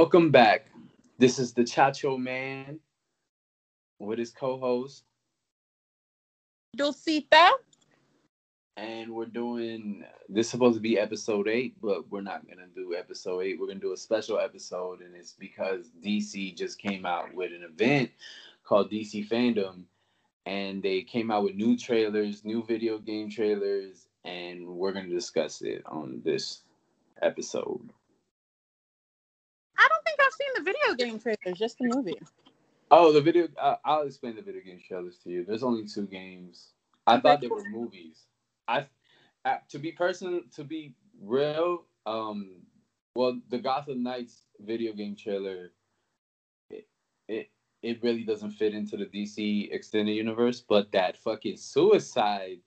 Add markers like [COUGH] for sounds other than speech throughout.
Welcome back. This is the Chacho Man with his co-host, Dulcita. and we're doing. This is supposed to be episode eight, but we're not gonna do episode eight. We're gonna do a special episode, and it's because DC just came out with an event called DC Fandome, and they came out with new trailers, new video game trailers, and we're gonna discuss it on this episode. I don't think I've seen the video game trailers, just the movie. Oh, the video. Uh, I'll explain the video game trailers to you. There's only two games. I thought they were movies. I, uh, to be person, to be real. Um, well, the Gotham Knights video game trailer. It, it it really doesn't fit into the DC extended universe, but that fucking Suicide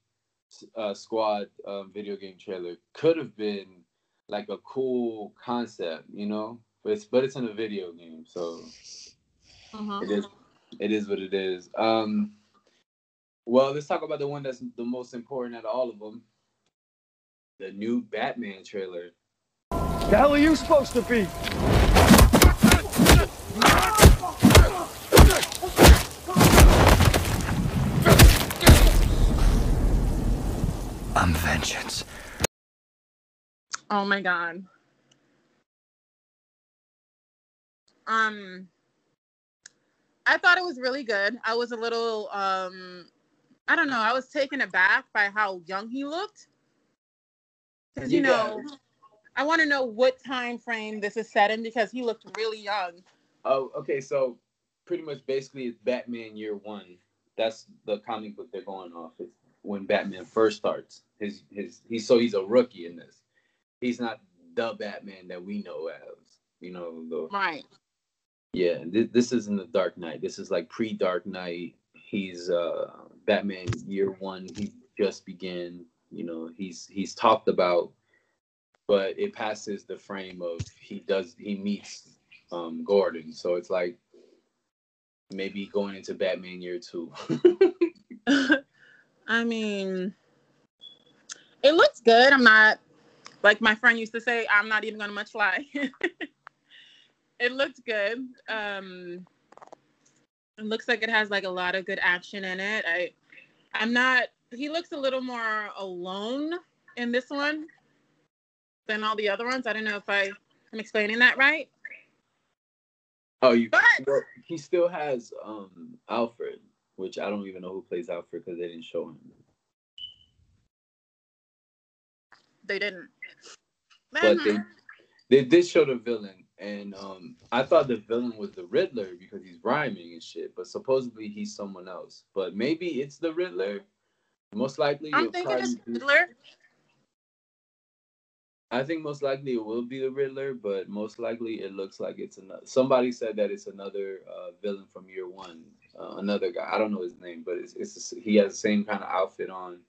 uh, Squad um, video game trailer could have been like a cool concept, you know. But it's but it's in a video game, so Mhm. it is it is what it is. Um well, let's talk about the one that's the most important out of all of them. The new Batman trailer. The hell are you supposed to be? I'm vengeance. Oh my god. Um I thought it was really good. I was a little um I don't know, I was taken aback by how young he looked. Cuz you Yeah. know, I want to know what time frame this is set in because he looked really young. Oh, okay, so pretty much basically it's Batman year one. That's the comic book they're going off. It's when Batman first starts. His his he's so he's a rookie in this. He's not the Batman that we know as. You know, the Right. Yeah, this, this isn't the Dark Knight. This is like pre-Dark Knight. He's uh Batman year one. He just began. You know, he's he's talked about, but it passes the frame of he does he meets um Gordon. So it's like maybe going into Batman year two. [LAUGHS] [LAUGHS] I mean, it looks good. I'm not like my friend used to say. I'm not even gonna much lie. [LAUGHS] it looks good. Um, it looks like it has like a lot of good action in it. I, I'm not. He looks a little more alone in this one than all the other ones. I don't know if I am explaining that right. oh, you. But he still has um Alfred, which I don't even know who plays Alfred because they didn't show him. they didn't. but they Mhm. they did show the villain, and um, I thought the villain was the Riddler because he's rhyming and shit. But supposedly he's someone else. But maybe it's the Riddler. Most likely, I'm thinking it's Riddler. I think most likely it will be the Riddler, but most likely it looks like it's another. Somebody said that it's another uh, villain from Year One, uh, another guy. I don't know his name, but it's it's he has the same kind of outfit on.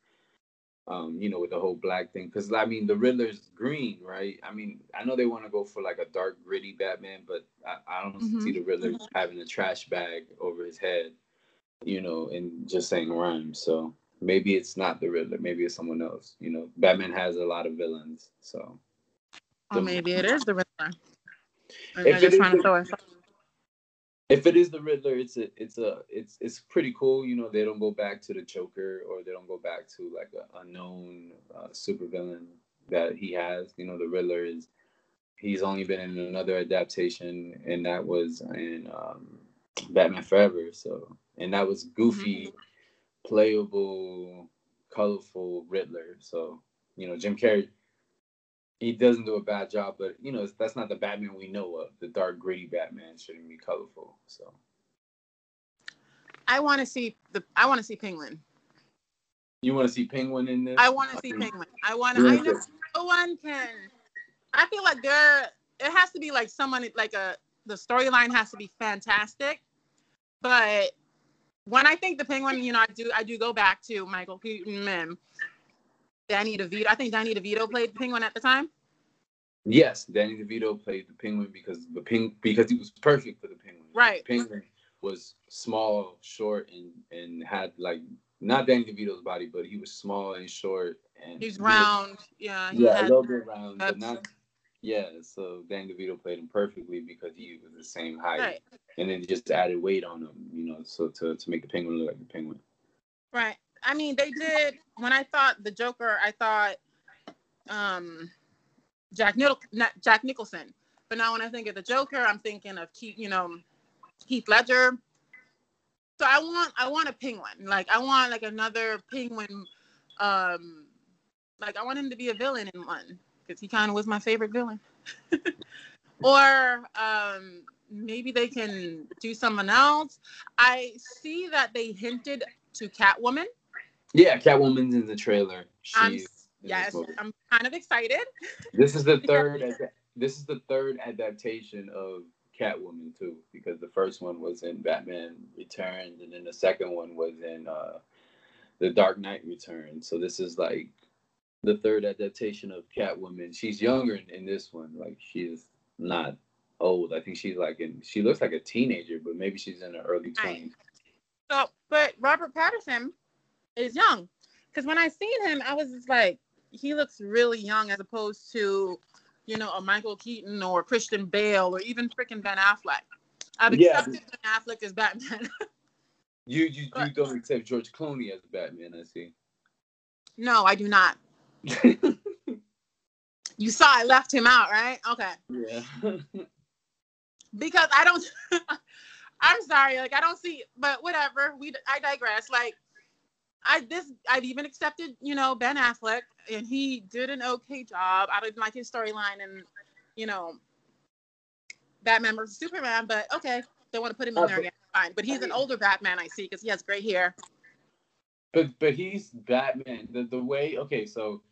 Um, you know, with the whole black thing, because I mean, the Riddler's green, right? I mean, I know they want to go for like a dark, gritty Batman, but I, I don't Mhm. see the Riddler having a trash bag over his head, you know, and just saying rhymes. So maybe it's not the Riddler, maybe it's someone else. You know, Batman has a lot of villains, so. Or maybe it is the Riddler. If it just is trying to throw. If it is the Riddler, it's a it's a it's it's pretty cool. You know, they don't go back to the Joker or they don't go back to like a unknown uh, supervillain that he has. You know, the Riddler is he's only been in another adaptation, and that was in um, Batman Forever. So, and that was goofy, playable, colorful Riddler. So, you know, Jim Carrey. He doesn't do a bad job, but you know that's not the Batman we know of. The dark, gritty Batman shouldn't be colorful. So I want to see the. I want to see Penguin. You want to see Penguin in this? I want to see Penguin. I want to. I know no one can. I feel like there. It has to be like someone like a. The storyline has to be fantastic, but when I think the Penguin, you know, I do. I do go back to Michael Keaton and Danny DeVito. I think Danny DeVito played the Penguin at the time. Yes, Danny DeVito played the Penguin because the ping because he was perfect for the Penguin. Right. The Penguin was small, short, and and had like not Danny DeVito's body, but he was small and short and He's he was- round. Yeah. He yeah, a little bit round, but not. Yeah, so Dan DeVito played him perfectly because he was the same height, Right. and then just added weight on him, you know, so to to make the penguin look like the penguin. Right. I mean, they did. When I thought the Joker, I thought um, Jack not Jack Nicholson. But now when I think of the Joker, I'm thinking of Keith, you know, Heath Ledger. So I want, I want a penguin. Like I want like another penguin. Um, like I want him to be a villain in one because he kind of was my favorite villain. [LAUGHS] or um, maybe they can do someone else. I see that they hinted to Catwoman. Yeah, Catwoman's in the trailer. I'm She's this yes. I'm kind of excited. This is the [LAUGHS] third. ad- This is the third adaptation of Catwoman too, because the first one was in Batman Returns, and then the second one was in uh, the Dark Knight Returns. So this is like the third adaptation of Catwoman. She's younger in, in this one. Like she's not old. I think she's like in. She looks like a teenager, but maybe she's in her early Right. twenties. So, but Robert Patterson is young because when I seen him, I was just like, he looks really young as opposed to, you know, a Michael Keaton or Christian Bale or even freaking Ben Affleck. I've Yeah. accepted Ben Affleck as Batman. [LAUGHS] You you, you But- don't accept George Clooney as Batman, I see. no, I do not. [LAUGHS] You saw I left him out, right? Okay. yeah. [LAUGHS] because I don't. I'm sorry, like I don't see, but whatever. We I digress. Like I this I've even accepted, you know, Ben Affleck, and he did an okay job. I didn't like his storyline, and you know, Batman versus Superman. But okay, they want to put him in Uh, there but- again. Fine, but he's an older Batman, I see, because he has gray hair. But but he's Batman. The the way okay, so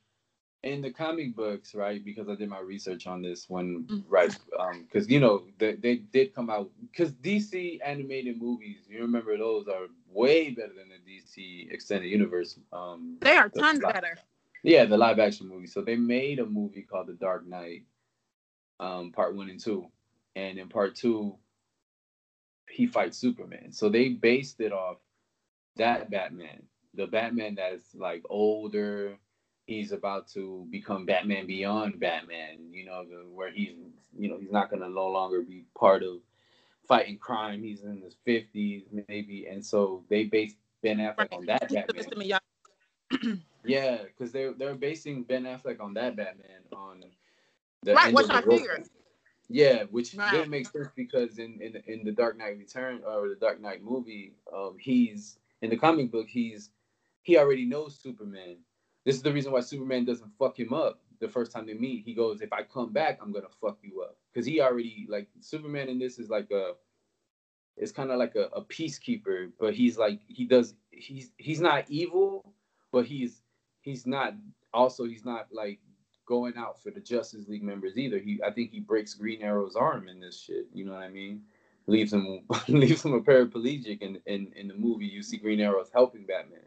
in the comic books, right? Because I did my research on this one, Mhm. right? Um, because you know they, they did come out because DC animated movies. You remember those are way better than the DC extended universe. Um, They are The tons better. yeah, the live action movie. So they made a movie called The Dark Knight, um, part one and two, and in part two, he fights Superman. So they based it off that Batman, the Batman that's like older. He's about to become Batman beyond Batman. You know, the, where he's you know he's not gonna no longer be part of fighting crime. He's in his fifties maybe, and so they based Ben Affleck on that Batman. was to me young. Yeah, because they're they're basing Ben Affleck on that Batman on the Right, end which of the I figured. Yeah, which Right. didn't make sense because in, in in the Dark Knight Return or the Dark Knight movie, um, he's in the comic book he's he already knows Superman. This is the reason why Superman doesn't fuck him up the first time they meet. He goes, "If I come back, I'm gonna fuck you up," because he already like Superman in this is like a it's kind of like a, a peacekeeper, but he's like he does he's he's not evil, but he's he's not also he's not like going out for the Justice League members either. He I think he breaks Green Arrow's arm in this shit. You know what I mean? Leaves him [LAUGHS] leaves him a paraplegic in, in in the movie. You see Green Arrow's helping Batman.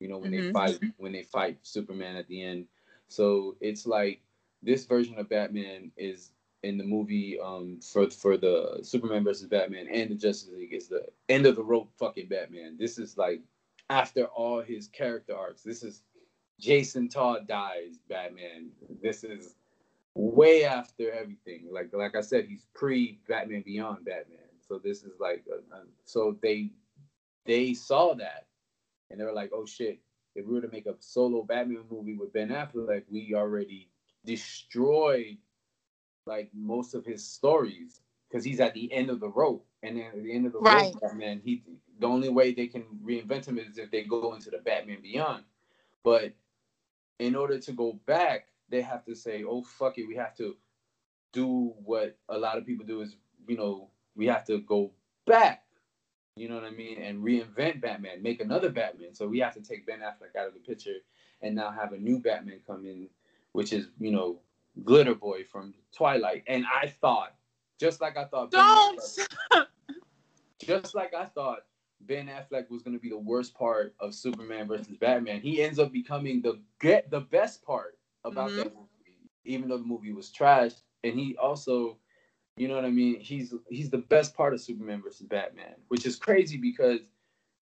You know when they Mhm. fight when they fight Superman at the end. So it's like this version of Batman is in the movie um for for the Superman versus Batman and the Justice League is the end of the rope fucking Batman. This is like after all his character arcs. This is Jason Todd dies Batman. This is way after everything. Like like I said, he's pre Batman Beyond Batman. So this is like a, a- so they they saw that and they were like, oh shit, if we were to make a solo Batman movie with Ben Affleck, we already destroyed like most of his stories because he's at the end of the rope. And then at the end of the Right. rope, Batman, he the only way they can reinvent him is if they go into the Batman Beyond. But in order to go back, they have to say, "Oh fuck it, we have to do what a lot of people do is, you know, we have to go back." You know what I mean? And reinvent Batman, make another Batman. So we have to take Ben Affleck out of the picture and now have a new Batman come in, which is, you know, Glitter Boy from Twilight. And I thought, just like I thought, Ben Don't. Affleck- [LAUGHS] just like I thought Ben Affleck was going to be the worst part of Superman versus Batman, he ends up becoming the get the best part about Mhm. that movie, even though the movie was trash. And he also, you know what I mean? He's he's the best part of Superman versus Batman, which is crazy because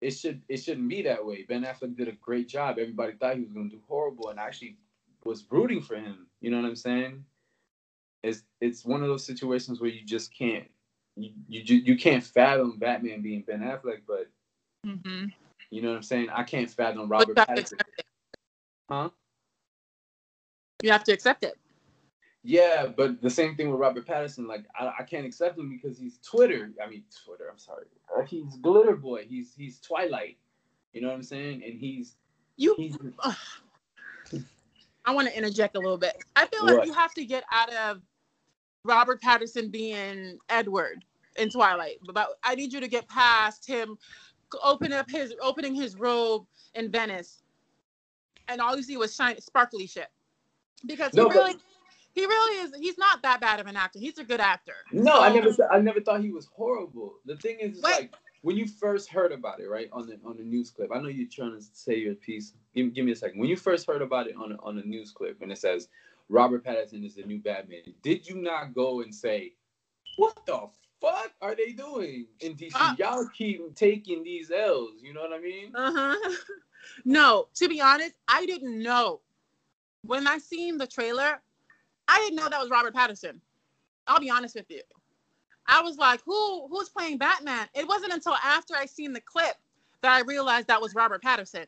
it should it shouldn't be that way. Ben Affleck did a great job. Everybody thought he was going to do horrible, and I actually was rooting for him. You know what I'm saying? it's it's one of those situations where you just can't you you, you can't fathom Batman being Ben Affleck, but Mm-hmm. you know what I'm saying. I can't fathom Robert you have to Pattinson. Huh? You have to accept it. Yeah, but the same thing with Robert Pattinson. Like I, I can't accept him because he's Twitter. I mean Twitter. I'm sorry. Uh, he's Glitter Boy. He's he's Twilight. You know what I'm saying? And he's You he's Ugh. I want to interject a little bit. I feel like you have to get out of Robert Patterson being Edward in Twilight. But I need you to get past him open up his opening his robe in Venice, and all you see was shiny, sparkly shit. Because he No, but- really, he really is. He's not that bad of an actor. He's a good actor. No, I never said- I never thought he was horrible. The thing is, like when you first heard about it, right on the on the news clip. I know you're trying to say your piece. Give, give me a second. When you first heard about it on a, on a news clip, and it says Robert Pattinson is the new Batman, did you not go and say, "What the fuck are they doing in DC? Uh, Y'all keep taking these L's." You know what I mean? Uh huh. [LAUGHS] no, to be honest, I didn't know. When I seen the trailer, I didn't know that was Robert Pattinson. I'll be honest with you. I was like, who who's playing Batman? It wasn't until after I seen the clip that I realized that was Robert Pattinson.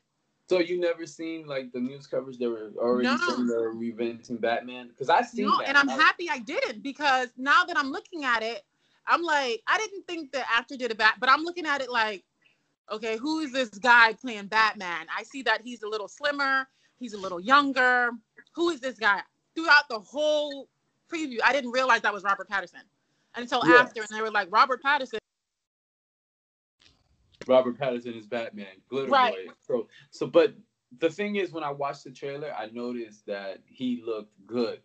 So you never seen like the news coverage that were already No. saying they're reinventing Batman? Because I seen No, that. and I'm happy I didn't because now that I'm looking at it, I'm like, I didn't think the actor did a bat, but I'm looking at it like, okay, who is this guy playing Batman? I see that he's a little slimmer, he's a little younger. Who is this guy? Throughout the whole preview, I didn't realize that was Robert Patterson until Yeah. after, and they were like, Robert Patterson. Robert Pattinson is Batman, Glitter Right. Boy. So, so, but the thing is, when I watched the trailer, I noticed that he looked good.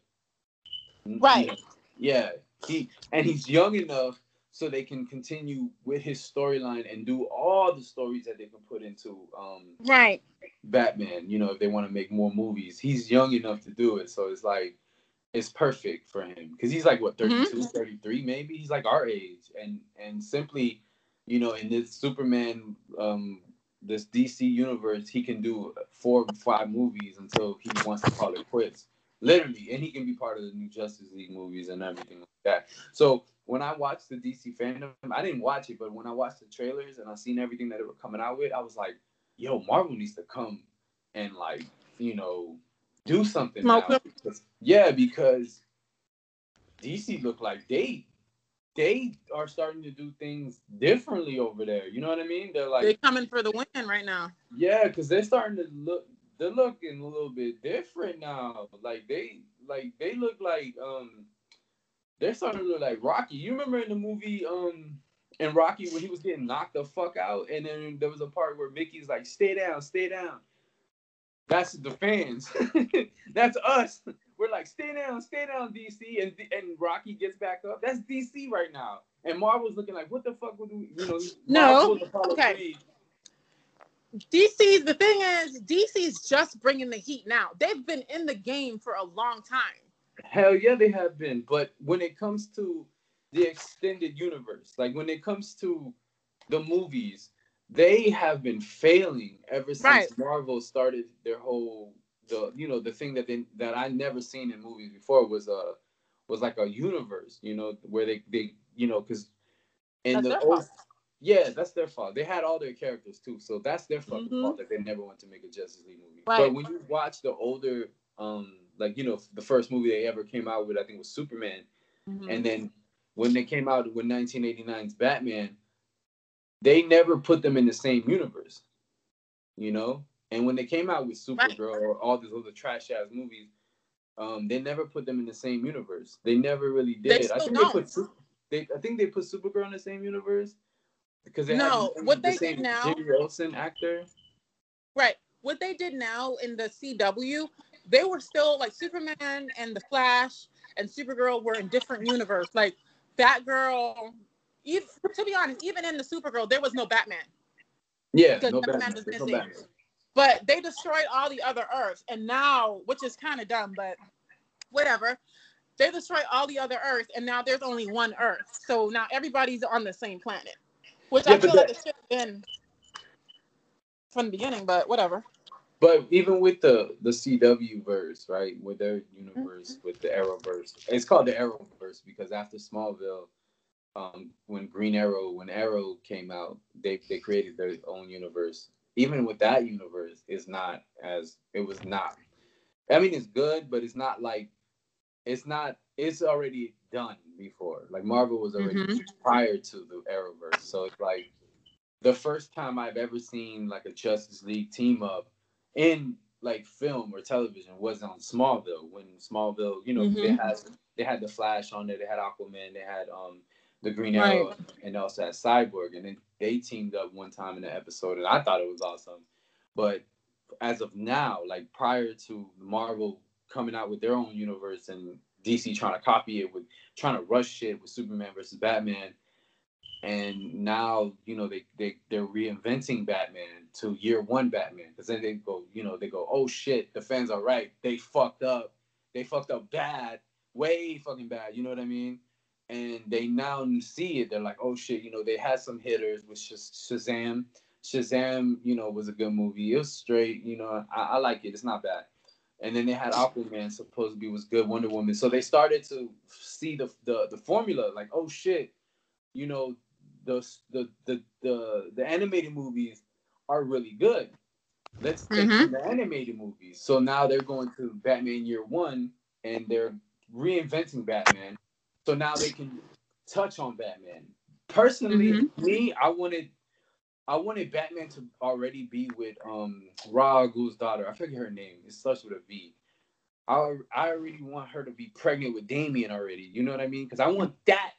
You Right. know, Yeah, he and he's young enough so they can continue with his storyline and do all the stories that they can put into um, Right. Batman. You know, if they want to make more movies, he's young enough to do it. So it's like it's perfect for him because he's like what 32, 33 maybe. He's like our age, and and simply, you know, in this Superman, um, this DC universe, he can do four, or five movies until he wants to call it quits. Literally, and he can be part of the new Justice League movies and everything like that. So when I watched the DC Fandome, I didn't watch it, but when I watched the trailers and I seen everything that they were coming out with, I was like, "Yo, Marvel needs to come and like, you know, do something now." Because- yeah, because DC look like they they are starting to do things differently over there. You know what I mean? They're like, They're coming for the win right now. yeah, because they're starting to look. They're looking a little bit different now. Like they, like they look like um, they're starting to look like Rocky. You remember in the movie um, in Rocky when he was getting knocked the fuck out, and then there was a part where Mickey's like, "Stay down, stay down." That's the fans. [LAUGHS] That's us. We're like, "Stay down, stay down, DC," and and Rocky gets back up. That's DC right now. And Marvel's looking like, "What the fuck would we?" You know, No, okay. Creed. DC's the thing is DC's just bringing the heat now. They've been in the game for a long time. Hell yeah, they have been. But when it comes to the extended universe, like when it comes to the movies, they have been failing ever since Right. Marvel started their whole the you know the thing that they that I never seen in movies before was a was like a universe, you know, where they they you know because in the their old, yeah, that's their fault. They had all their characters too, so that's their fucking Mhm. fault that they never went to make a Justice League movie. Right. But when you watch the older, um, like you know, the first movie they ever came out with, I think was Superman, Mhm. and then when they came out with 1989's Batman, they never put them in the same universe, you know. And when they came out with Supergirl or all these other trash ass movies, um, they never put them in the same universe. They never really did. They I think don't. they put they I think they put Supergirl in the same universe because they No, had what the they did now- Jerry Olsen actor. Right. What they did now in the CW, they were still like Superman and the Flash and Supergirl were in different universe. Like Batgirl, even, to be honest, even in the Supergirl, there was no Batman. Yeah, Because no Batman Batman. is There's no. But they destroyed all the other Earths, and now, which is kind of dumb, but whatever. They destroyed all the other Earths, and now there's only one Earth. So now everybody's on the same planet, which Yeah, I feel like it should have been from the beginning. But whatever. But even with the the CW verse, right, with their universe, with the Arrowverse, it's called the Arrowverse because after Smallville, um, when Green Arrow, when Arrow came out, they they created their own universe. Even with that universe, is not as it was not. I mean, it's good, but it's not like it's not. It's already done before. Like Marvel was already Mhm. prior to the Arrowverse, so it's like the first time I've ever seen like a Justice League team up in like film or television was on Smallville. When Smallville, you know, they Mhm. had they had the Flash on there, they had Aquaman, they had um the Green Right. Arrow, and also had Cyborg, and then they teamed up one time in the episode, and I thought it was awesome. But as of now, like prior to Marvel coming out with their own universe and DC trying to copy it with trying to rush shit with Superman versus Batman, and now you know they they they're reinventing Batman to year one Batman because then they go you know they go oh shit the fans are right. They fucked up. They fucked up bad way fucking bad. You know what I mean? And they now see it. They're like oh shit you know they had some hitters with Shazam. Shazam you know was a good movie. It was straight you know I, I like it. It's not bad. And then they had Aquaman supposed to be was good. Wonder Woman. So they started to see the the, the formula like oh shit you know the the the the, the animated movies are really good. Let's take Mhm. the animated movies. So now they're going to Batman Year One and they're reinventing Batman. So now they can touch on Batman. Personally, Mhm. me, I wanted I wanted Batman to already be with um Ra Ghul's daughter. I forget her name. It starts with a V. I I already want her to be pregnant with Damian already. You know what I mean? Because I want that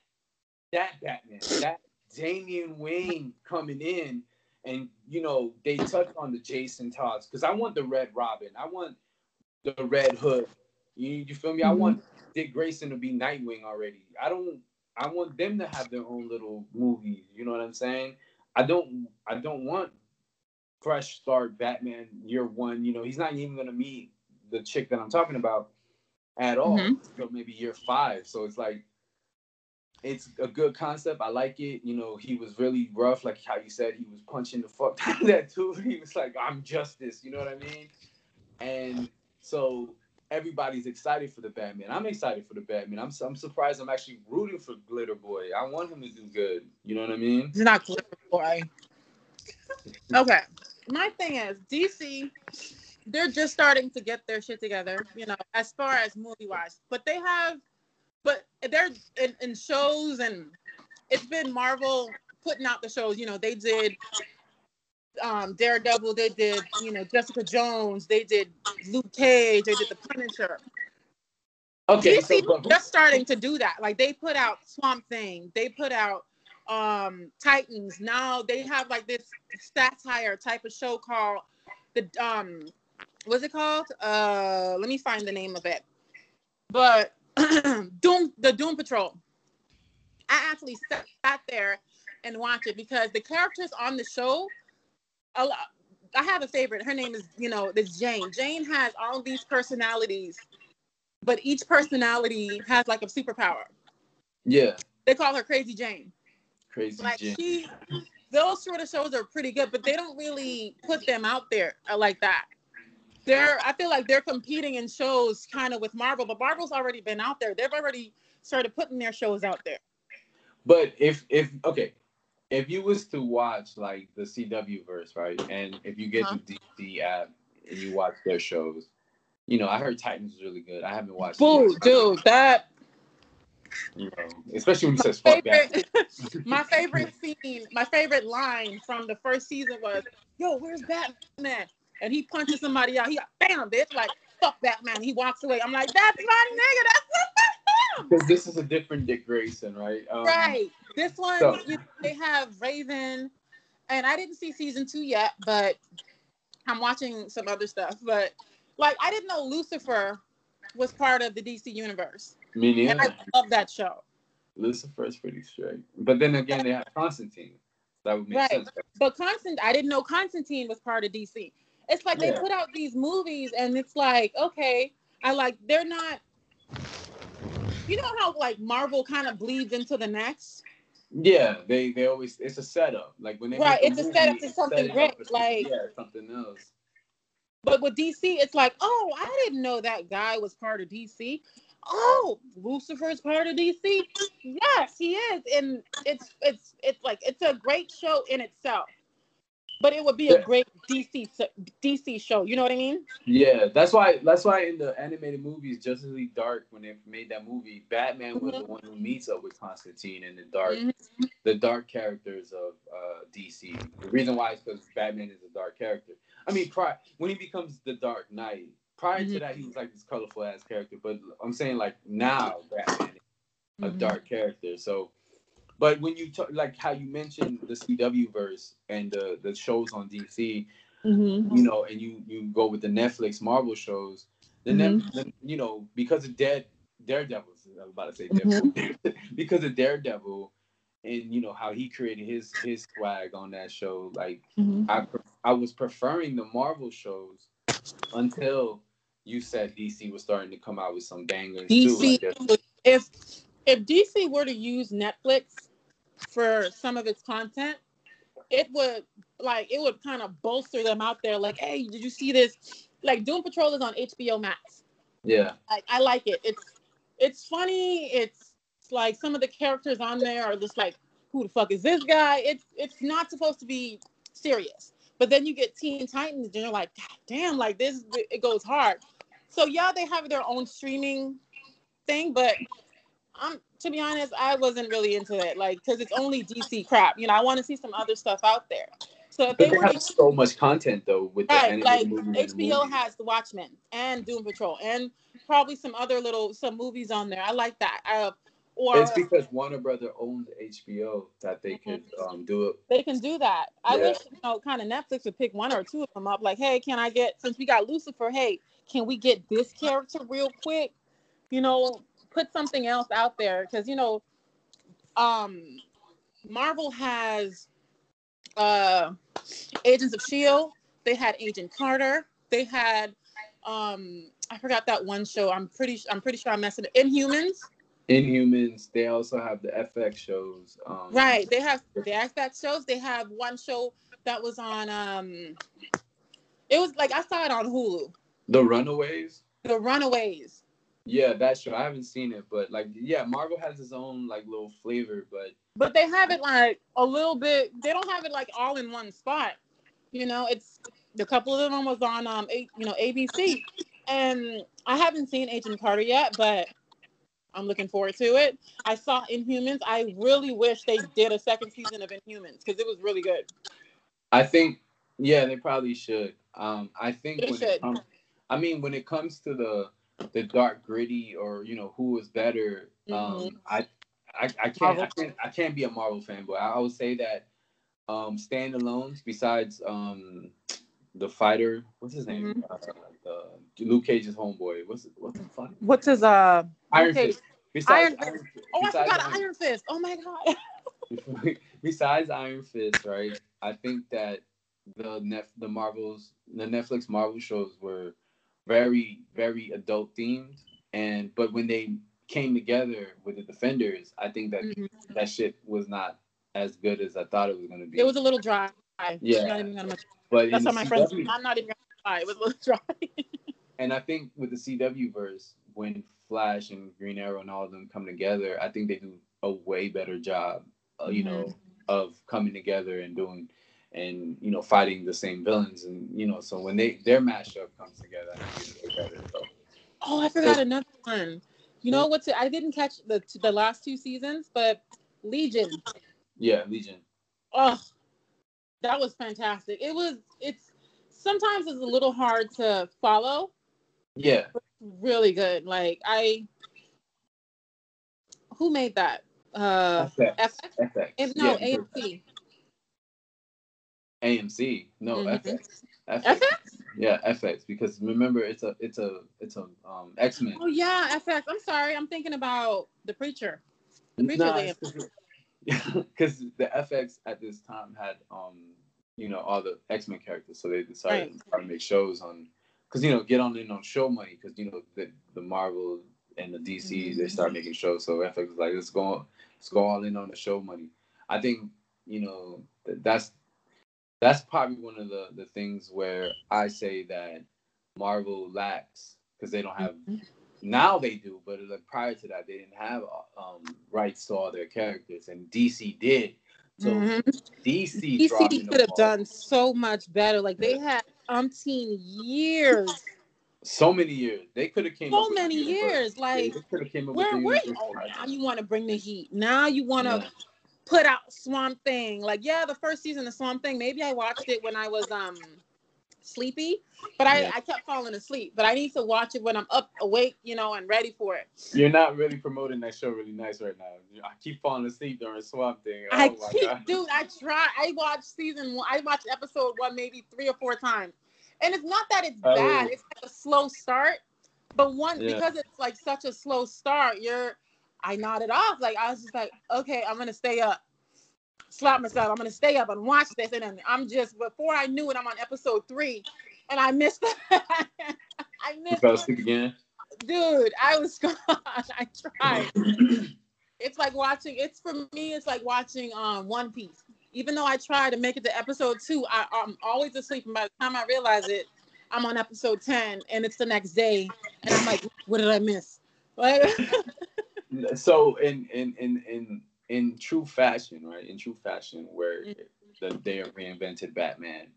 that Batman, that Damian Wayne coming in, and you know they touch on the Jason Todds because I want the Red Robin, I want the Red Hood. You, you feel me? I want Dick Grayson to be Nightwing already. I don't. I want them to have their own little movies. You know what I'm saying? I don't. I don't want fresh start Batman year one. You know, he's not even gonna meet the chick that I'm talking about at all Mhm. until maybe year five. So it's like it's a good concept. I like it. You know, he was really rough, like how you said he was punching the fuck [LAUGHS] out of that too. He was like, I'm justice, you know what I mean? And so everybody's excited for the Batman. I'm excited for the Batman. I'm I'm surprised I'm actually rooting for Glitter Boy. I want him to do good. You know what I mean? It's not glitter boy. [LAUGHS] Okay. My thing is DC, they're just starting to get their shit together, you know, as far as movie wise. But they have but they're in, in shows and it's been Marvel putting out the shows. You know, they did um Daredevil, they did, you know, Jessica Jones, they did Luke Cage, they did the Punisher. Okay, DC so but just starting to do that. Like they put out Swamp Thing, they put out um Titans. Now they have like this satire type of show called the um what's it called? Uh let me find the name of it. But [CLEARS THROAT] Doom the Doom Patrol. I actually sat, sat there and watched it because the characters on the show a lot I have a favorite. Her name is, you know, this Jane. Jane has all these personalities, but each personality has like a superpower. yeah, They call her Crazy Jane. crazy Like Jim. she, those sort of shows are pretty good, but they don't really put them out there uh, like that. They're, I feel like they're competing in shows kind of with Marvel, but Marvel's already been out there. They've already started putting their shows out there. But if if okay, if you was to watch like the CW verse, right, and if you get Uh-huh. the DC app and you watch their shows, you know, I heard Titans was really good. I haven't watched. Boo, it, dude, that You know, especially when you my says fuck that. favorite, [LAUGHS] my favorite scene, my favorite line from the first season was, "Yo, where's Batman?" And he punches somebody out. He bam, bitch, like fuck that man. He walks away. I'm like, that's my nigga. That's. Because this is a different Dick Grayson, right? Um, right. This one, so- you, they have Raven, and I didn't see season two yet, but I'm watching some other stuff. But like, I didn't know Lucifer was part of the DC universe, Me and neither. I love that show. Lucifer Lucifer's pretty straight, but then again, they have Constantine. That would make Right. sense. But Constant, I didn't know Constantine was part of DC. It's like they put out these movies, and it's like, okay, I like they're not. You know how like Marvel kind of bleeds into the next, Yeah, they they always it's a setup. Like when they Right, it's a setup to it's something great, like- yeah, something else. But with DC, it's like, oh, I didn't know that guy was part of DC. Oh, Lucifer's part of DC. Yes, he is, and it's it's it's like it's a great show in itself. But it would be a great DC DC show. You know what I mean? Yeah, that's why that's why in the animated movies, Justice League Dark, when they made that movie, Batman was mm-hmm. the one who meets up with Constantine and the dark mm-hmm. the dark characters of uh, DC. The reason why is because Batman is a dark character. I mean, prior when he becomes the Dark Knight, prior mm-hmm. to that he was like this colorful ass character. But I'm saying like now Batman is a mm-hmm. dark character. So but when you talk, like how you mentioned the CW verse and the the shows on DC, mm-hmm. you know, and you you go with the Netflix Marvel shows, then, mm-hmm. you know because of Dead Daredevil, I was about to say mm-hmm. [LAUGHS] because of Daredevil, and you know how he created his his swag on that show. Like mm-hmm. I I was preferring the Marvel shows until you said DC was starting to come out with some bangers DC, too. If if DC were to use Netflix for some of its content, it would like it would kind of bolster them out there. Like, hey, did you see this? Like Doom Patrol is on HBO Max. Yeah, I, I like it. It's it's funny. It's like some of the characters on there are just like, who the fuck is this guy? It's it's not supposed to be serious. But then you get Teen Titans, and you're like, God damn, like this, it goes hard. So yeah, they have their own streaming thing, but I'm to be honest, I wasn't really into it, like because it's only DC crap. You know, I want to see some other stuff out there. So if but they, they have so much content though with right, the like HBO has The Watchmen and Doom Patrol and probably some other little some movies on there. I like that. Uh, or it's because Warner Brother owns HBO that they could mm-hmm. um, do it. They can do that. I yeah. wish you know, kind of Netflix would pick one or two of them up. Like, hey, can I get since we got Lucifer? Hey, can we get this character real quick? You know, put something else out there because you know, um, Marvel has uh, Agents of Shield. They had Agent Carter. They had um, I forgot that one show. I'm pretty I'm pretty sure I'm messing it. Inhumans. Inhumans. They also have the FX shows. Um, right. They have the FX shows. They have one show that was on. Um, it was like I saw it on Hulu. The Runaways. The Runaways. Yeah, that's true. I haven't seen it, but like, yeah, Marvel has its own like little flavor, but but they have it like a little bit. They don't have it like all in one spot. You know, it's a couple of them was on um, a, you know, ABC, and I haven't seen Agent Carter yet, but I'm looking forward to it. I saw Inhumans. I really wish they did a second season of Inhumans because it was really good. I think, yeah, they probably should. Um, I think they when should. It comes, I mean, when it comes to the the dark gritty or you know who is better. Um, mm-hmm. Um, I, I I can't I can't I can't be a Marvel fan, but I would say that um standalones besides um the fighter what's his name mm-hmm. uh, uh, Luke Cage's homeboy what's what's the fuck what's his uh Iron Fist besides Iron, Iron Fist. oh I forgot Iron, Iron Fist oh my god [LAUGHS] [LAUGHS] besides Iron Fist right I think that the net the Marvels the Netflix Marvel shows were very very adult themed. And but when they came together with the defenders i think that mm-hmm. that shit was not as good as i thought it was going to be. It was a little dry. Yeah. Not even gonna but that's how my CW, friends i'm not even gonna lie it was a little dry. [LAUGHS] And i think with the cw verse when flash and green arrow and all of them come together i think they do a way better job uh, you mm-hmm. know of coming together and doing and you know fighting the same villains. And you know so when they their mashup comes together better, so. oh i forgot so, another one. You know what's i didn't catch the the last two seasons but legion. Yeah legion. Oh that was fantastic. It was it's sometimes it's a little hard to follow. Yeah. Really good. Like i who made that? Uh FX. FX. FX. no yeah, amc AMC. No, mm-hmm. FX. FX. FX. Yeah, FX. Because remember, it's a it's a it's a um X Men. Oh yeah, FX. I'm sorry, I'm thinking about the Preacher. The Preacher. Because [LAUGHS] the FX at this time had um you know all the X Men characters, so they decided right. to try to make shows on because you know get on in on show money because you know the the Marvel and the DC mm-hmm. they start making shows, so FX was like let's go let's go all in on the show money. I think you know that's that's probably one of the the things where I say that Marvel lacks because they don't have. Mm-hmm. Now they do, but like prior to that, they didn't have um, rights to all their characters, and DC did. So Mhm. DC, DC could have done so much better. Like they had umpteen years, so many years. They could have came. so up many universe. years. Like they came up where, where? universe Oh, now you want to bring the heat. Now you want to Yeah. Put out Swamp Thing. Like yeah, the first season of Swamp Thing. Maybe I watched it when I was um sleepy, but I Yeah. I kept falling asleep. But I need to watch it when I'm up, awake, you know, and ready for it. You're not really promoting that show really nice right now. I keep falling asleep during Swamp Thing. Oh I keep, god. dude. I try. I watched season one. I watched episode one maybe three or four times, and it's not that it's Oh. bad. It's like a slow start, but one Yeah. because it's like such a slow start. You're, I nodded off. Like I was just like, okay, I'm gonna stay up. Slap myself. I'm gonna stay up and watch this, and then I'm just before I knew it, I'm on episode three, and I missed. [LAUGHS] I You missed. fell asleep again. Dude, I was [LAUGHS] gone. I tried [CLEARS THROAT] it's like watching it's for me it's like watching um one piece even though i try to make it to episode two I, i'm always asleep and by the time i realize it i'm on episode 10 and it's the next day and i'm like what did i miss like [LAUGHS] so in in in in in true fashion, right? In true fashion, where Mm. the, they have reinvented Batman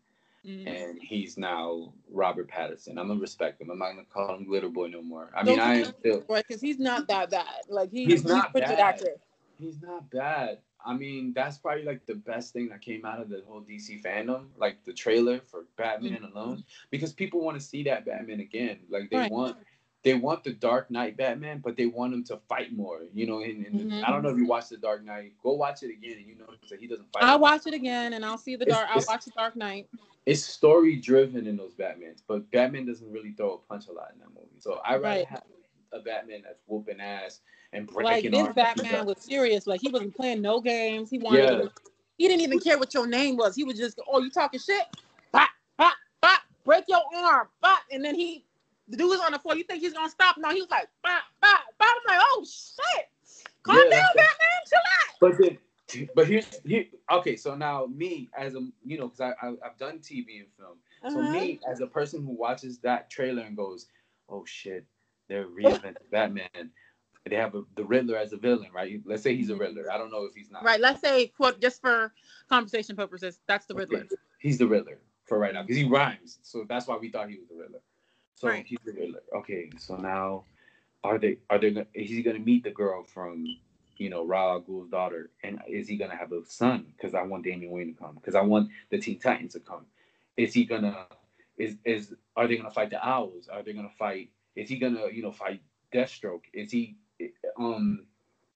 mm. and he's now Robert Pattinson. I'm gonna respect him. I'm not gonna call him Glitter Boy no more. I Don't mean, I you am still. because he's not that bad like he, He's not a good bad. actor He's not bad. I mean, that's probably like the best thing that came out of the whole DC Fandome, like the trailer for Batman Mm-hmm. alone, because people want to see that Batman again. Like they Right. want, they want the Dark Knight Batman, but they want him to fight more. You know, and, and Mhm. I don't know if you watched the Dark Knight. Go watch it again, and you notice that he doesn't fight. i'll watch it again and i'll see the dark i'll watch the dark knight It's story driven in those Batmans, but Batman doesn't really throw a punch a lot in that movie. So I rather Right. have a Batman that's whooping ass and breaking. like this batman was serious like he wasn't playing no games he wanted Yeah. to he didn't even care what your name was he was just oh you talking shit bop bop bop break your arm bop and then he the dude was on the floor you think he's gonna stop no he was like bop bop bop i'm like oh shit calm Yeah, down batman chill out But then, but here's here. Okay, so now me as a you know because I, I I've done TV and film. So Uh-huh. me as a person who watches that trailer and goes, oh shit, they're reinventing [LAUGHS] Batman. They have a, the Riddler as a villain, right? Let's say he's a Riddler. I don't know if he's not. right let's say quote just for conversation purposes that's the riddler He's the Riddler for right now because he rhymes. So that's why we thought he was the Riddler. So Right. he's Riddler. Okay, so now are they are they gonna is he gonna meet the girl from you know Ra's al Ghul's daughter and is he gonna have a son? Because I want Damian Wayne to come. Because I want the Teen Titans to come. Is he gonna is is are they gonna fight the Owls? Are they gonna fight? Is he gonna you know fight Deathstroke? Is he um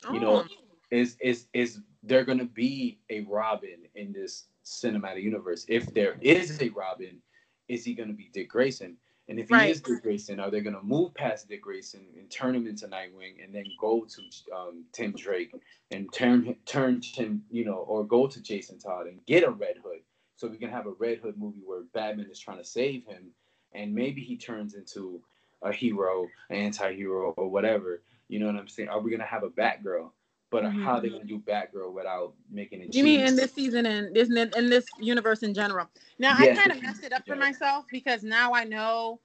you know Oh. is is is there gonna be a Robin in this cinematic universe? If there is a Robin, is he gonna be Dick Grayson? And if he Right. is Dick Grayson, are they gonna move past Dick Grayson and turn him into Nightwing, and then go to um, Tim Drake and turn him- turn him, you know, or go to Jason Todd and get a Red Hood, so we can have a Red Hood movie where Batman is trying to save him, and maybe he turns into a hero, an anti-hero, or whatever. You know what I'm saying? Are we gonna have a Batgirl? But Mhm. how are they gonna do Batgirl without making it? You mean in this season and this in this universe in general? Now Yeah. I kind of messed it up for myself because now I know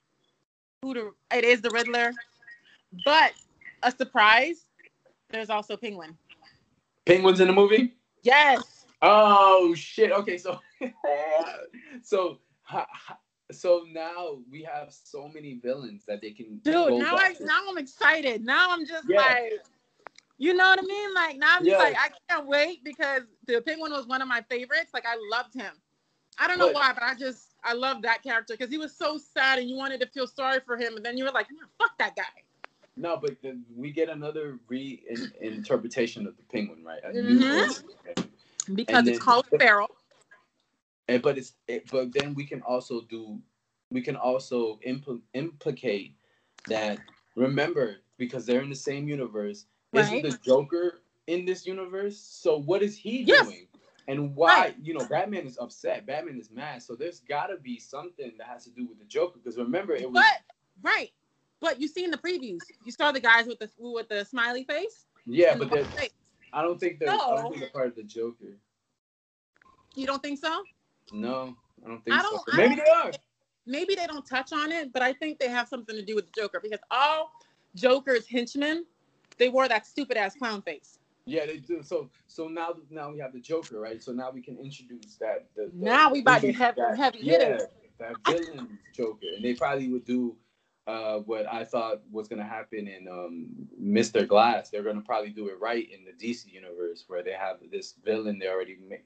who the it is the Riddler, but a surprise. There's also Penguin. Penguins in the movie? Yes. Oh shit! Okay, so [LAUGHS] so so now we have so many villains that they can Dude, now I now I'm excited. Now I'm just Yeah. like, you know what I mean? Like now I'm just Yeah. like I can't wait because the Penguin was one of my favorites. Like I loved him. I don't know But- why, but I just I love that character because he was so sad and you wanted to feel sorry for him, and then you were like, "Nah, fuck that guy. No, but then we get another re-interpretation of the penguin, right? A new Mhm. version of him. Because And it's then- Colin Farrell. And but it's it, but then we can also do we can also impl- implicate that remember because they're in the same universe. Right. Isn't the Joker in this universe? So what is he Yes. doing? And why Right. you know Batman is upset, Batman is mad. So there's got to be something that has to do with the Joker because remember it was But right, but you seen the previews. You saw the guys with the with the smiley face. yeah, but the face. I don't think they're I don't think they're part of the Joker. you don't think so? No, I don't think I so. don't- I Maybe don't they are. maybe they don't touch on it, but I think they have something to do with the Joker because all Joker's henchmen, they wore that stupid ass clown face. Yeah, they do. So so now now we have the Joker, right? So now we can introduce that. The, the now we about to have that, heavy yeah, that villain Joker, and they probably would do uh, what I thought was gonna happen in um, Mr. Glass. They're gonna probably do it right in the DC universe, where they have this villain they already made,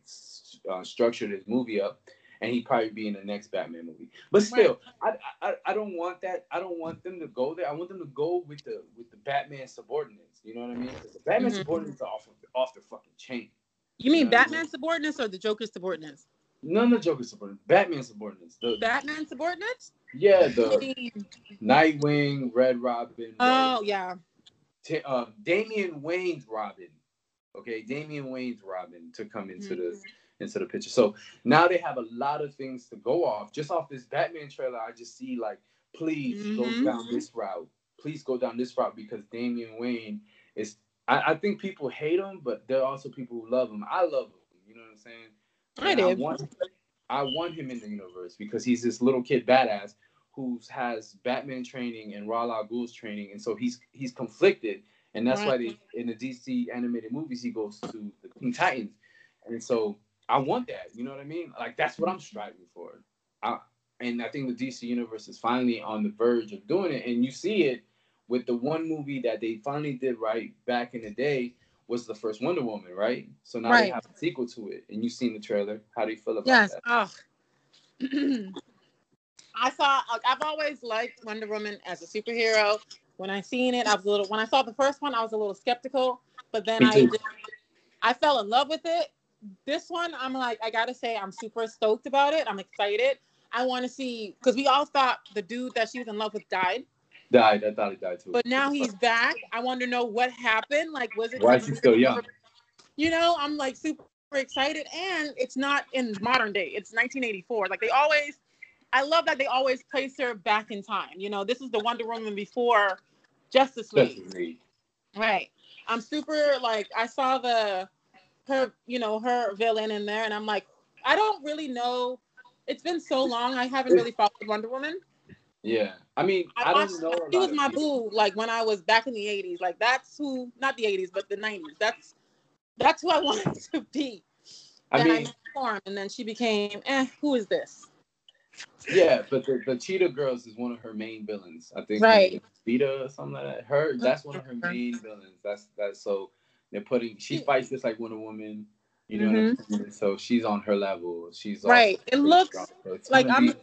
uh, structured his movie up, and he'd probably be in the next Batman movie. But still, I, I I don't want that. I don't want them to go there. I want them to go with the with the Batman subordinates. You know what I mean? the Batman Mhm. subordinates are off of, off the fucking chain. You mean You know what I Batman subordinates or the Joker subordinates? None of the Joker subordinates. Batman subordinates. The, Batman subordinates? yeah, the Nightwing, Red Robin. oh Red- yeah. Ta- uh, Damian Wayne's Robin. Okay, Damian Wayne's Robin to come into the Mm-hmm. Into the picture. So now they have a lot of things to go off. Just off this Batman trailer, I just see like, please Mhm. go down this route. Please go down this route because Damian Wayne is. I, I think people hate him, but there are also people who love him. I love him. You know what I'm saying? I And did. want, I want him in the universe because he's this little kid badass who has Batman training and Ra's al Ghul's training, and so he's he's conflicted, and that's why they in the DC animated movies he goes to the Teen Titans, and so I want that. You know what I mean? Like that's what I'm striving for. I, and I think the DC universe is finally on the verge of doing it, and you see it with the one movie that they finally did right back in the day was the first Wonder Woman, right? So now they have a sequel to it, and you've seen the trailer. How do you feel about Yes. that? Oh. [CLEARS THROAT] I saw. I've always liked Wonder Woman as a superhero. When I seen it, I was a little. When I saw the first one, I was a little skeptical, but then I. I fell in love with it. This one, I'm like, I gotta say, I'm super stoked about it. I'm excited. I want to see because we all thought the dude that she was in love with died, Died. I thought he died too. but now he's back. I want to know what happened. Like, was it? Why is he still young? You know, I'm like super excited, and it's not in modern day. It's 1984. Like they always, I love that they always place her back in time. You know, this is the Wonder Woman before Justice League, Justice League. right? I'm super like I saw the her, you know, her villain in there, and I'm like, I don't really know. It's been so long. I haven't really followed Wonder Woman. Yeah. I mean, I, I, watched, don't know. she was my people. boo, like when I was back in the '80s. Like that's who, not the '80s, but the '90s. That's that's who I [LAUGHS] wanted to be. I then I mean, met Storm, and then she became, eh, who is this? yeah, but the, the Cheetah Girls is one of her main villains. I think. Right. Cheetah or something like that. Her. That's one of her main villains. That's that's so they're putting. She fights just like Wonder Woman. You know what I'm saying? So she's on her level. She's Mm-hmm. Right. It looks. So Like I'm, be-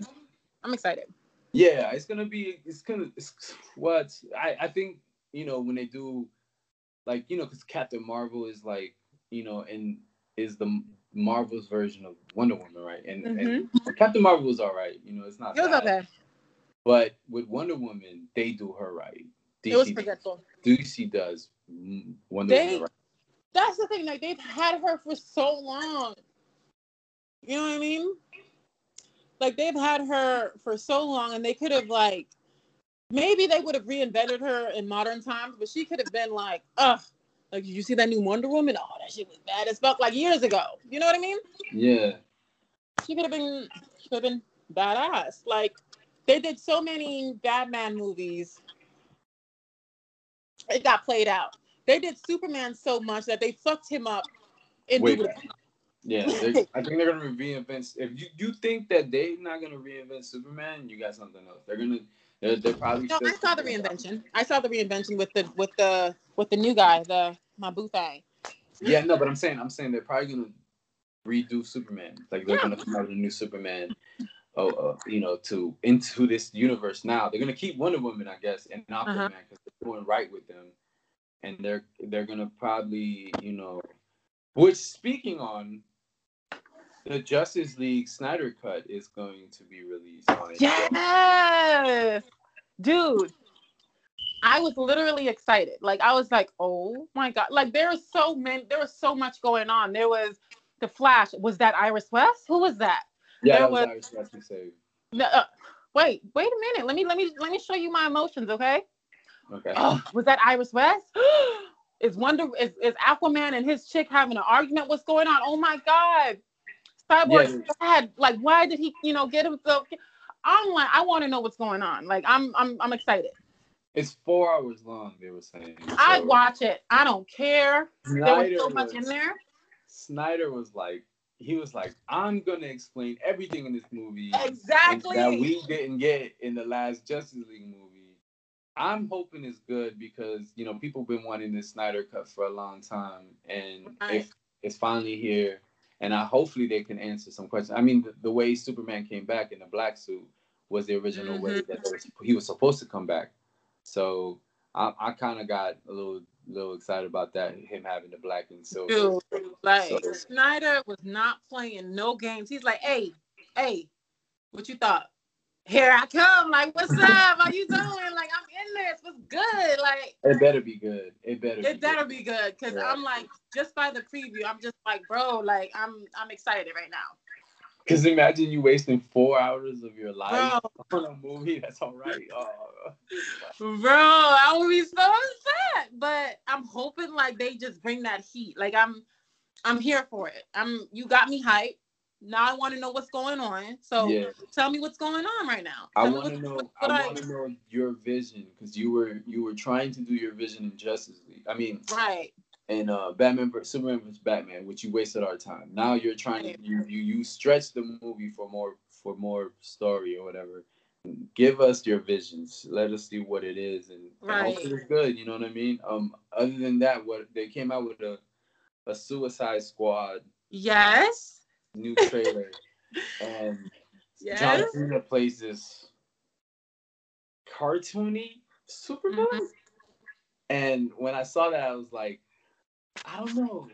I'm excited. Yeah, it's gonna be. It's gonna. It's what I I think. You know when they do, like you know, because Captain Marvel is like you know and is the Marvel's version of Wonder Woman, right? And, and Captain Marvel was all right. You know, it's not. Mm-hmm. It was bad. okay. But with Wonder Woman, they do her right. DC, It was forgetful. DC does Wonder They- Woman right. That's the thing. Like they've had her for so long. You know what I mean? Like they've had her for so long, and they could have like, maybe they would have reinvented her in modern times, but she could have been like, ugh. Like, did you see that new Wonder Woman? Oh, that shit was bad as fuck, like years ago. You know what I mean? Yeah, she could have been could have been badass. Like they did so many Batman movies. It got played out. They did Superman so much that they fucked him up. Indubitably. back. yeah. [LAUGHS] I think they're gonna reinvent. If you you think that they're not gonna reinvent Superman, you got something else. They're gonna. They're, they're probably. No, I saw the reinvention. I saw the reinvention with the with the with the new guy, the Mabu thing. Yeah, no, but I'm saying I'm saying they're probably gonna redo Superman. Like they're Yeah. gonna come out with a new Superman. Oh, uh, you know, to into this universe now. They're gonna keep Wonder Woman, I guess, and Aquaman Uh-huh. because they're doing right with them, and they're they're gonna probably you know, which speaking on. The Justice League Snyder cut is going to be released on HBO. Yes, dude. I was literally excited. Like I was like, oh my god! Like there was so many. There was so much going on. There was the Flash. Was that Iris West? Who was that? Yeah, There that was was- Iris West's save. No, uh, wait, wait a minute. Let me let me let me show you my emotions, okay? Okay. Oh, was that Iris West? [GASPS] is Wonder is, is Aquaman and his chick having an argument? What's going on? Oh my god. Cyborg's Yeah. sad. Like, why did he, you know, get himself? I'm like, I want to know what's going on. Like, I'm I'm I'm excited. It's four hours long. They were saying. I'd watch it. I don't care. Snyder there was so much was- in there. Snyder was like, he was like, I'm gonna explain everything in this movie Exactly. that we didn't get in the last Justice League movie. I'm hoping it's good because you know people been wanting this Snyder cut for a long time, and Right. if it's finally here, and I hopefully they can answer some questions. I mean, the, the way Superman came back in the black suit was the original way Mm-hmm. that was, he was supposed to come back. So I, I kind of got a little little excited about that, him having the black and silver. Dude, like So- Snyder was not playing no games. He's like, hey, hey, what you thought? Here I come. Like, what's up? How you doing? Like, I'm in this. What's good? Like, It better be good. It better. it be better good. be good. Cause Yeah. I'm like, just by the preview, I'm just like, bro, like, I'm I'm excited right now. Because imagine you wasting four hours of your life Bro, on a movie. That's all right. Oh. bro, I would be so upset. But I'm hoping like they just bring that heat. Like I'm I'm here for it. I'm you got me hyped. Now I want to know what's going on. So yeah, tell me what's going on right now. I Tell me want to know. I want to know your vision because you were you were trying to do your vision in Justice League. I mean, right. And uh, Batman Superman vs Batman, which you wasted our time. Now you're trying to you you you stretch the movie for more for more story or whatever. Give us your visions. Let us see what it is, and, and Right. hopefully it's good. You know what I mean? Um, other than that, what they came out with a a Suicide Squad Yes. New trailer, and Yes. John Cena plays this cartoony Superman. Mm-hmm. And when I saw that, I was like, I don't know.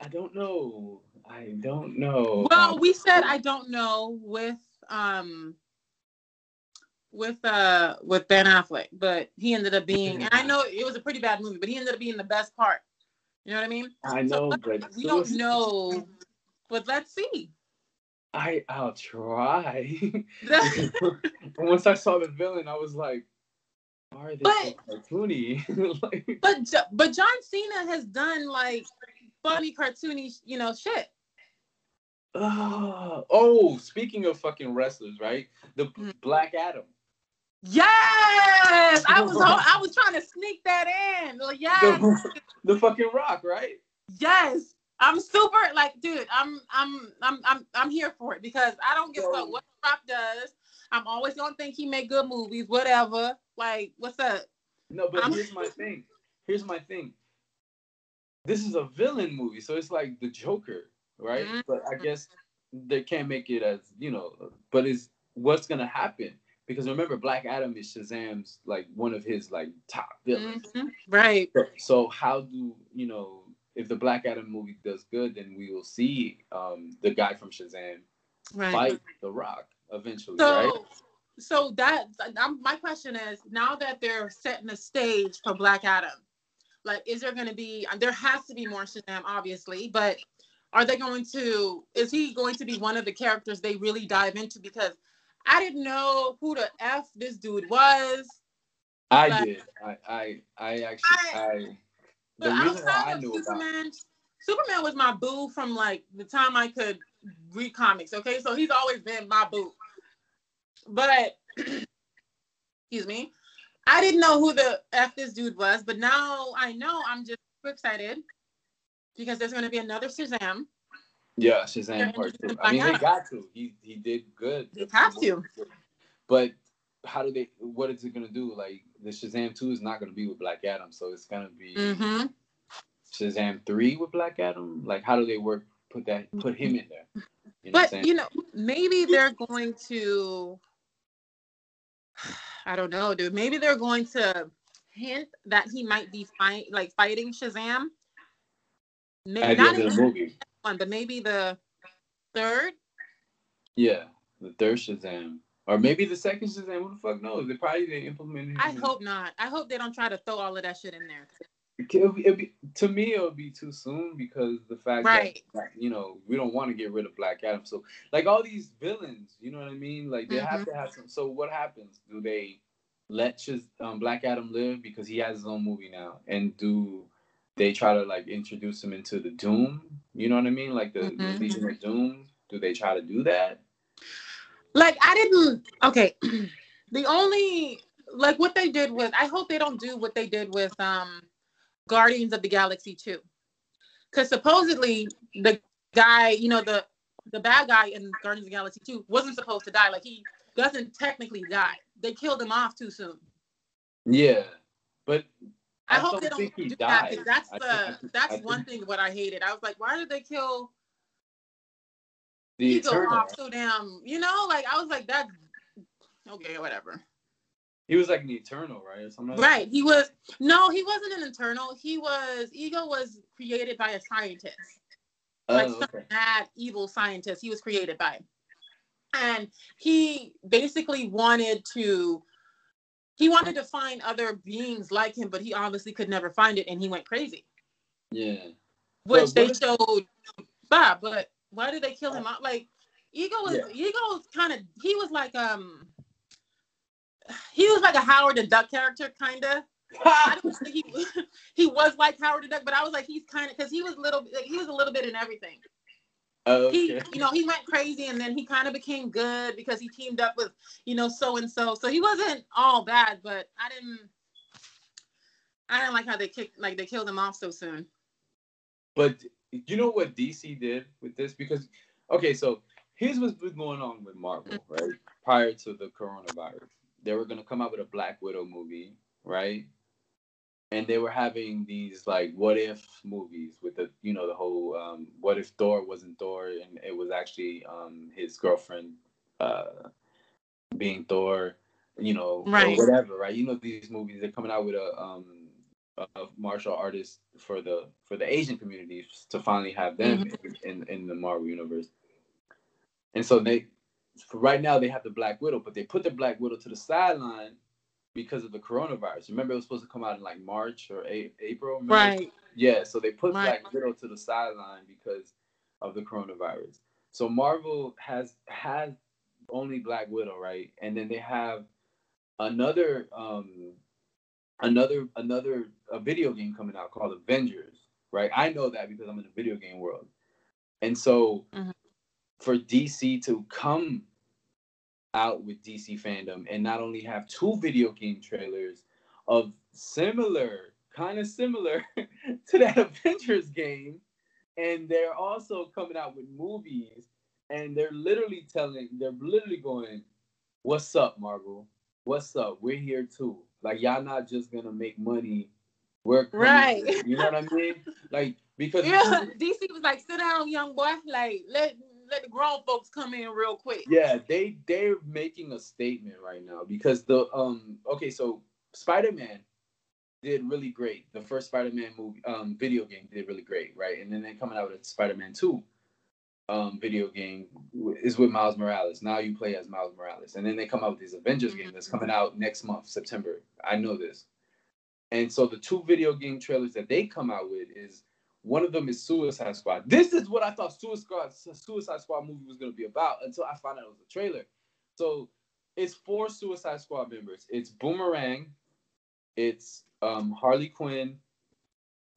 I don't know. I don't know. Well, we said I don't know with um with uh with Ben Affleck, but he ended up being and I know it was a pretty bad movie, but he ended up being the best part. You know what I mean? I know, so but We don't know, but let's see. I I'll try. [LAUGHS] and once I saw the villain, I was like, are they so cartoony? [LAUGHS] like, but but John Cena has done like funny cartoony, you know, shit. oh, oh, speaking of fucking wrestlers, right? The Mhm. Black Adam. Yes, I was I was trying to sneak that in. [LAUGHS] Yes, The, the fucking rock, right? yes. I'm super like, dude. I'm I'm I'm I'm I'm here for it because I don't give a fuck what The Rock does. I'm always gonna think he make good movies, whatever. Like, what's up? No, but I'm- here's my [LAUGHS] thing. Here's my thing. This is a villain movie, so it's like the Joker, right? Mhm. But I guess they can't make it as you know. But is what's gonna happen? Because remember, Black Adam is Shazam's like one of his like top villains. Mhm. Right. So, so how do you know if the Black Adam movie does good, then we will see um, the guy from Shazam Right. fight the Rock eventually, So, right? so that I'm, my question is now that they're setting the stage for Black Adam, like, is there going to be? There has to be more Shazam, obviously, but are they going to? Is he going to be one of the characters they really dive into? Because I didn't know who the f this dude was. I Like- did. I, I, I actually, I. The But reason outside I of knew about Superman, Superman was my boo from like the time I could read comics. Okay, so he's always been my boo. But [CLEARS THROAT] excuse me, I didn't know who the f this dude was, but now I know. I'm just super excited because there's going to be another Shazam. Yeah, Shazam part two. I mean, they got to. He he did good. They have to. But how do they? What is it gonna do? Like the Shazam two is not gonna be with Black Adam, so it's gonna be Mm-hmm. Shazam three with Black Adam. Like how do they work? Put that. Put him in there. You know But you know, maybe they're going to. [SIGHS] I don't know, dude. Maybe they're going to hint that he might be fight like fighting Shazam. May- At not in the movie. one, but maybe the third. Yeah, the third Shazam, or maybe the second Shazam. Who the fuck knows? They probably they implemented. him I hope not. I hope they don't try to throw all of that shit in there. It'll be, it'll be, to me, it'll be too soon because the fact Right. that you know we don't want to get rid of Black Adam. So like all these villains, you know what I mean? Like they have Mm-hmm. to have some. So what happens? Do they let Shaz- um, Black Adam live because he has his own movie now, and do they try to like introduce him into the Doom? You know what I mean? Like the, Mhm. the Legion of Doom. Do they try to do that? Like I didn't. Okay, [CLEARS THROAT] the only like what they did with. I hope they don't do what they did with um Guardians of the Galaxy two, because supposedly the guy, you know the the bad guy in Guardians of the Galaxy two wasn't supposed to die. Like he doesn't technically die. They killed him off too soon. Yeah, but I, I hope they don't do that. 'cause. That's I the think- that's one thing what I hated. I was like, why did they kill the Ego Eternal, off so damn? You know, like I was like, that's okay, whatever. he was like an Eternal, right, or something. Like Right. He was no, he wasn't an eternal. He was Ego was created by a scientist. That? like Oh, some okay. mad evil scientist he was created by. And he basically wanted to he wanted to find other beings like him, but he obviously could never find it and he went crazy. Yeah. Which they showed Bob, but why did they kill him out? Like Ego was Yeah. Ego was kind of he was like um he was like a Howard the Duck character, kind of. I don't think [LAUGHS] he he was like Howard the Duck, but I was like he's kind of because he was little like, he was a little bit in everything. Oh, He you know he went crazy and then he kind of became good because he teamed up with you know so and so. So he wasn't all bad, but I didn't I didn't like how they kicked like they killed him off so soon. But you know what DC did with this? Because okay, so here's what's been going on with Marvel, right? Prior to the coronavirus, they were gonna come out with a Black Widow movie, right? And they were having these like what if movies with the you know the whole um, what if Thor wasn't Thor and it was actually um, his girlfriend uh, being Thor, you know, Right. or whatever, right? You know these movies they're coming out with a um, of martial artists for the for the Asian community to finally have them in, in in the Marvel universe. And so they for right now they have the Black Widow, but they put the Black Widow to the sideline because of the coronavirus. Remember it was supposed to come out in like March or a- April. remember? Right. Yeah, so they put Right. Black Widow to the sideline because of the coronavirus. So Marvel has has only Black Widow, right? And then they have another um another another a video game coming out called Avengers, right? I know that because I'm in the video game world. And so Mhm. for DC to come out with DC Fandome and not only have two video game trailers of similar, kind of similar [LAUGHS] to that Avengers game, and they're also coming out with movies, and they're literally telling, they're literally going, "What's up, Marvel? What's up? We're here too. Like y'all not just gonna make money. We're Right. here." You know what I mean? [LAUGHS] Like because Yeah, DC was like, sit down, young boy. Like, let let the grown folks come in real quick. yeah they they're making a statement right now because the um okay so spider-man did really great the first spider-man movie um video game did really great right and then they're coming out with spider-man 2 um video game is with miles morales. Now you play as miles morales. And then they come out with this avengers game that's coming out next month september. I know this. And so the two video game trailers that they come out with is one of them is Suicide Squad. This is what I thought Suicide Squad, Suicide Squad movie was going to be about until I found out it was a trailer. So it's four Suicide Squad members. It's Boomerang, it's um, Harley Quinn,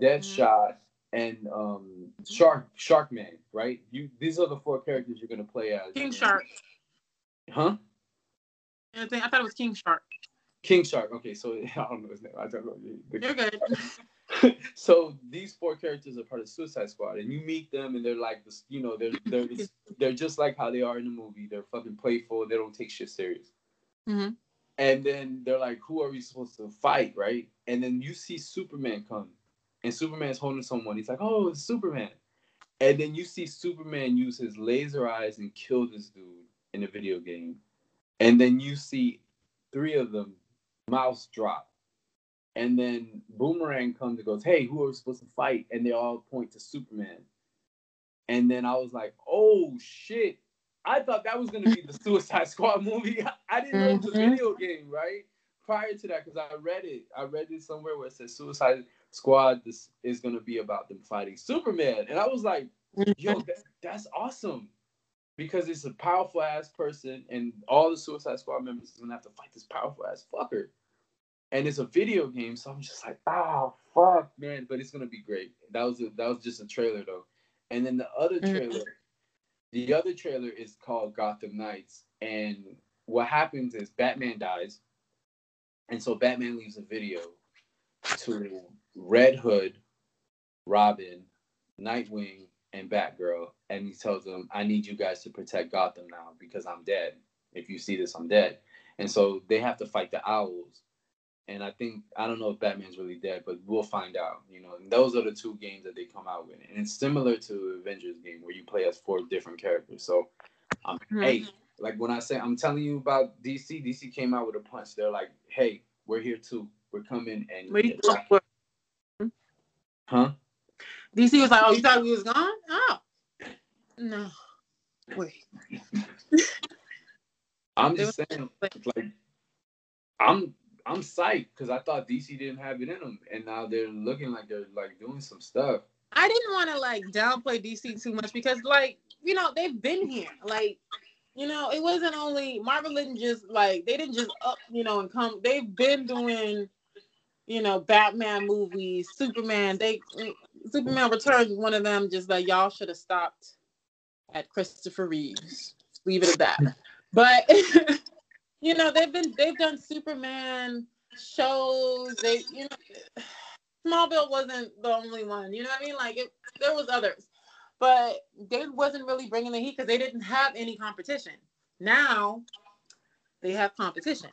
Deadshot, and um, Shark Shark Man, Right? You these are the four characters you're going to play as. King Shark. Huh? I thought it was King Shark. King Shark. Okay, so [LAUGHS] I don't know his name. I don't know. You're good. [LAUGHS] so these four characters are part of Suicide Squad, and you meet them, and they're like this, you know, they're they're [LAUGHS] they're just like how they are in the movie. They're fucking playful. They don't take shit serious. Mhm. And then they're like, "Who are we supposed to fight?" Right? And then you see Superman come, and Superman's holding someone. He's like, "Oh, it's Superman." And then you see Superman use his laser eyes and kill this dude in a video game. And then you see three of them mouse drop. And then Boomerang comes and goes, Hey, who are we supposed to fight? And they all point to Superman. And then I was like, Oh shit. I thought that was gonna be the [LAUGHS] Suicide Squad movie. [LAUGHS] I didn't know it was a Mhm. video game, right? Prior to that, because I read it. I read it somewhere where it says Suicide Squad this is gonna be about them fighting Superman. And I was like, yo, that, that's awesome. Because it's a powerful ass person, and all the Suicide Squad members is gonna have to fight this powerful ass fucker. And it's a video game, so I'm just like, oh fuck, man. But it's gonna be great. That was a, that was just a trailer though. And then the other Mhm. trailer the other trailer is called Gotham Knights, and what happens is Batman dies, and so Batman leaves a video to Red Hood, Robin, Nightwing, and Batgirl, and he tells them, "I need you guys to protect Gotham now because I'm dead. If you see this, I'm dead." And so they have to fight the owls. And I think I don't know if Batman's really dead, but we'll find out. You know, and those are the two games that they come out with, and it's similar to Avengers game where you play as four different characters. So, um, mm-hmm. hey, like when I say I'm telling you about DC, DC came out with a punch. They're like, hey, we're here too. We're coming and. Wait, huh? DC was like, oh, you thought we was gone? Oh, no. Wait. [LAUGHS] I'm just saying, like, I'm I'm psyched because I thought DC didn't have it in them, and now they're looking like they're like doing some stuff. I didn't want to like downplay DC too much because, like, you know, they've been here. Like, you know, it wasn't only Marvel didn't just like they didn't just up, you know, and come. They've been doing, you know, Batman movies, Superman. They Superman Returns one of them. Just like y'all should have stopped at Christopher Reeves. Leave it at that. But [LAUGHS] you know, they've been they've done Superman shows. They you know Smallville wasn't the only one. You know what I mean? Like it, there was others, but they wasn't really bringing the heat because they didn't have any competition. Now they have competition.